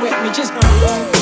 with me, just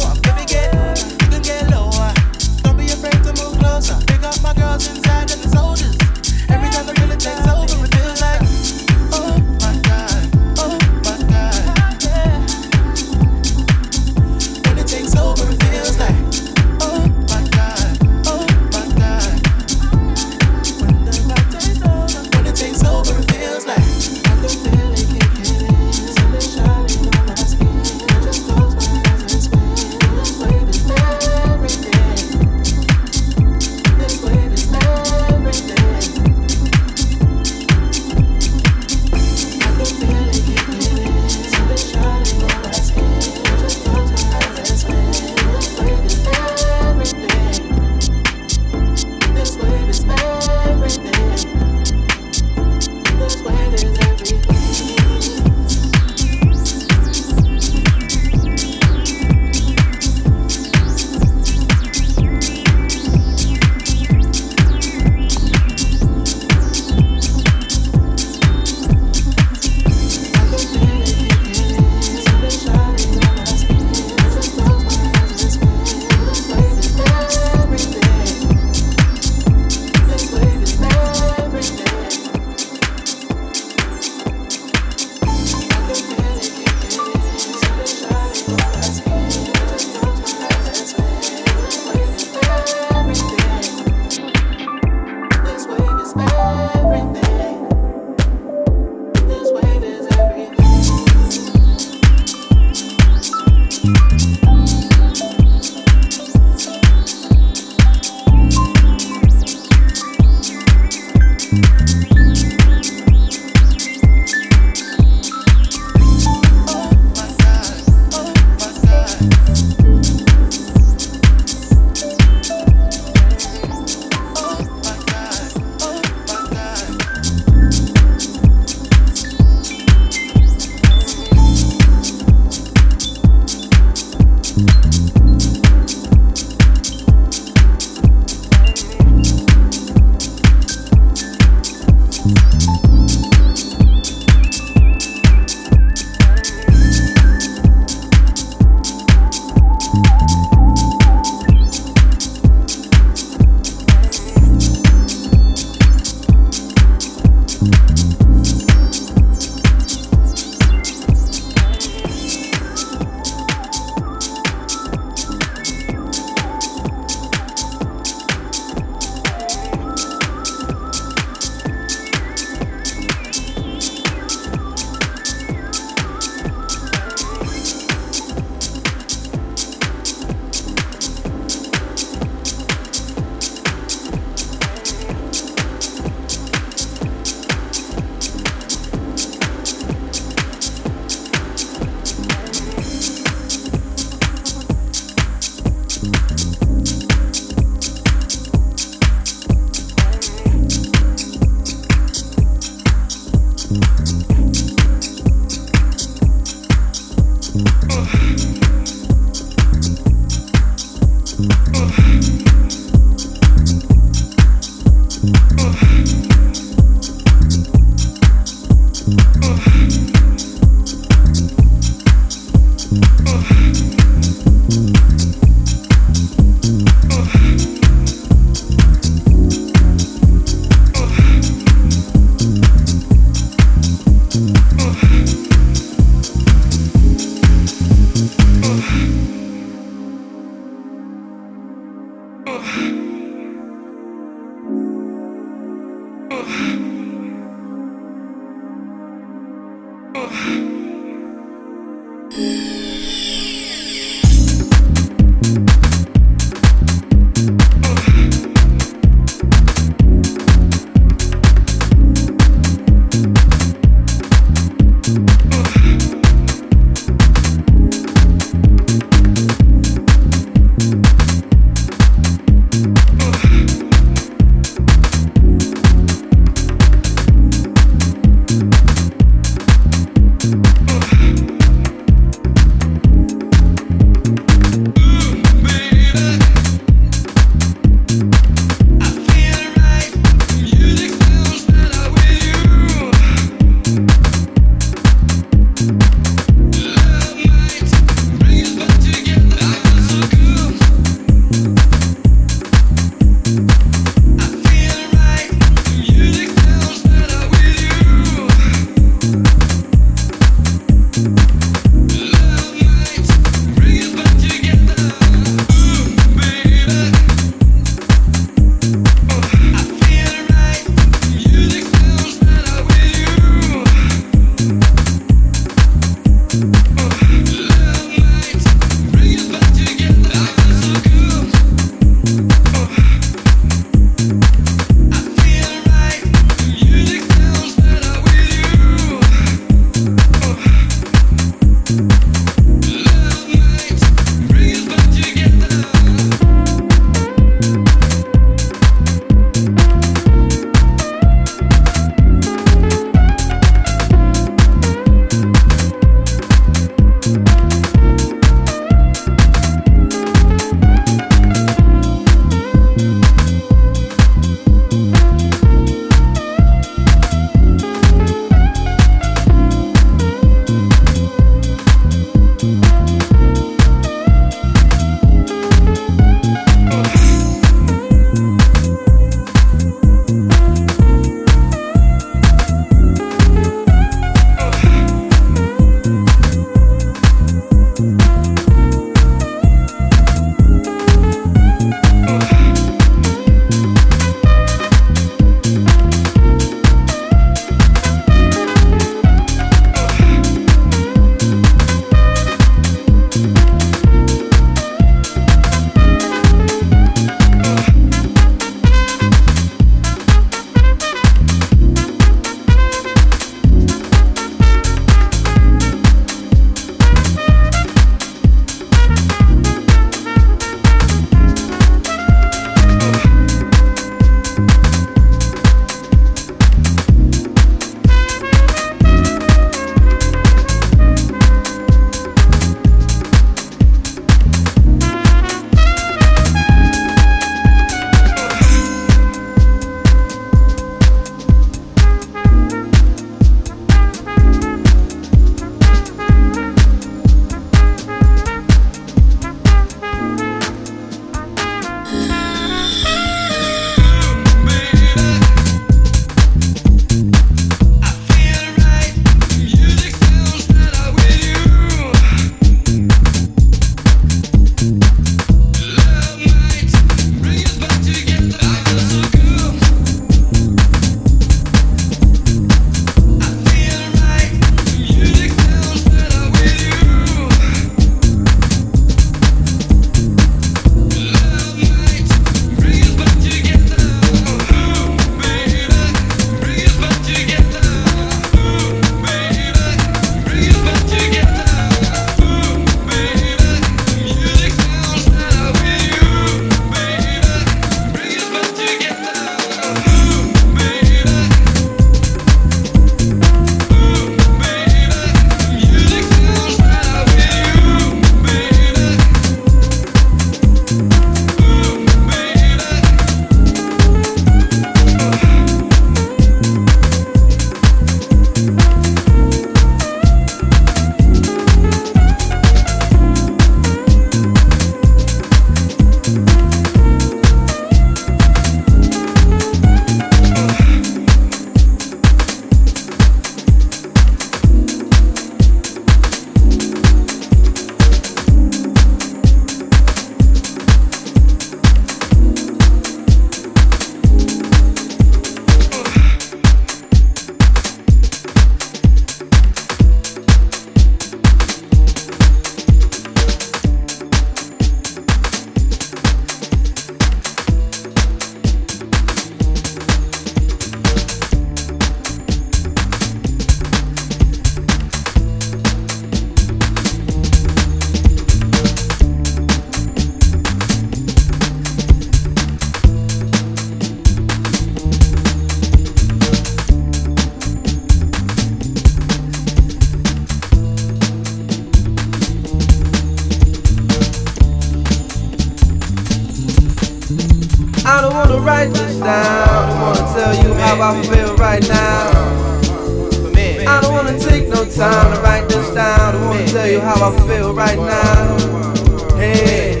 I feel right now. Hey,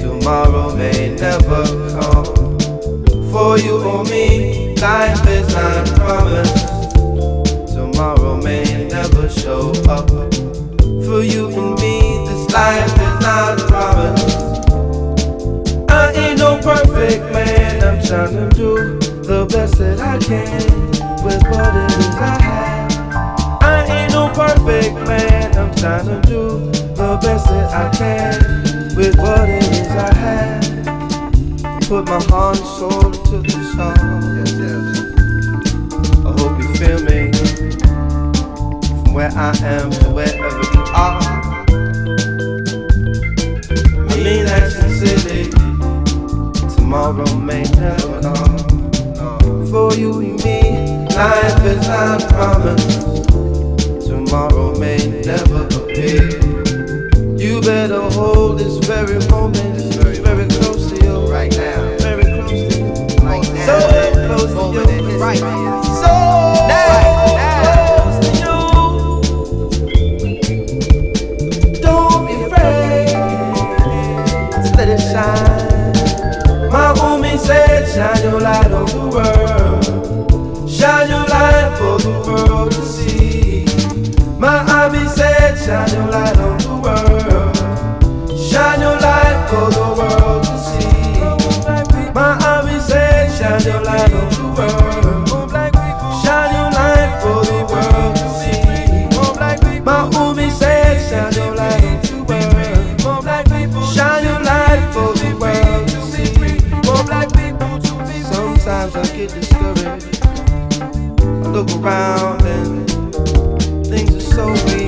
tomorrow may never come for you or me. Life is not promised. Tomorrow may never show up for you and me. This life is not promised. I ain't no perfect man. I'm trying to do the best that I can with what it is I have. I ain't no perfect man. I'm trying to do the best that I can with what it is I have. Put my heart and soul into the song. Yes, yes. I hope you feel me from where I am to wherever you are. I mean, Action City. Tomorrow may never come. For you and me, life is not promised. Hold this very moment very close to you right now. Very close to you. Like so close to you. Right. So close to you. Don't be afraid. Just let it shine. My homie said, shine your light on the world. Shine your light for the world to see. My hobby said, shine your light on the world. For the world to see. My hobby said, shine your light on the world. Shine your light for the world to see. My homie said, shine your light on the world. Shine your light for the world to see. Sometimes I get discouraged. I look around and things are so weak.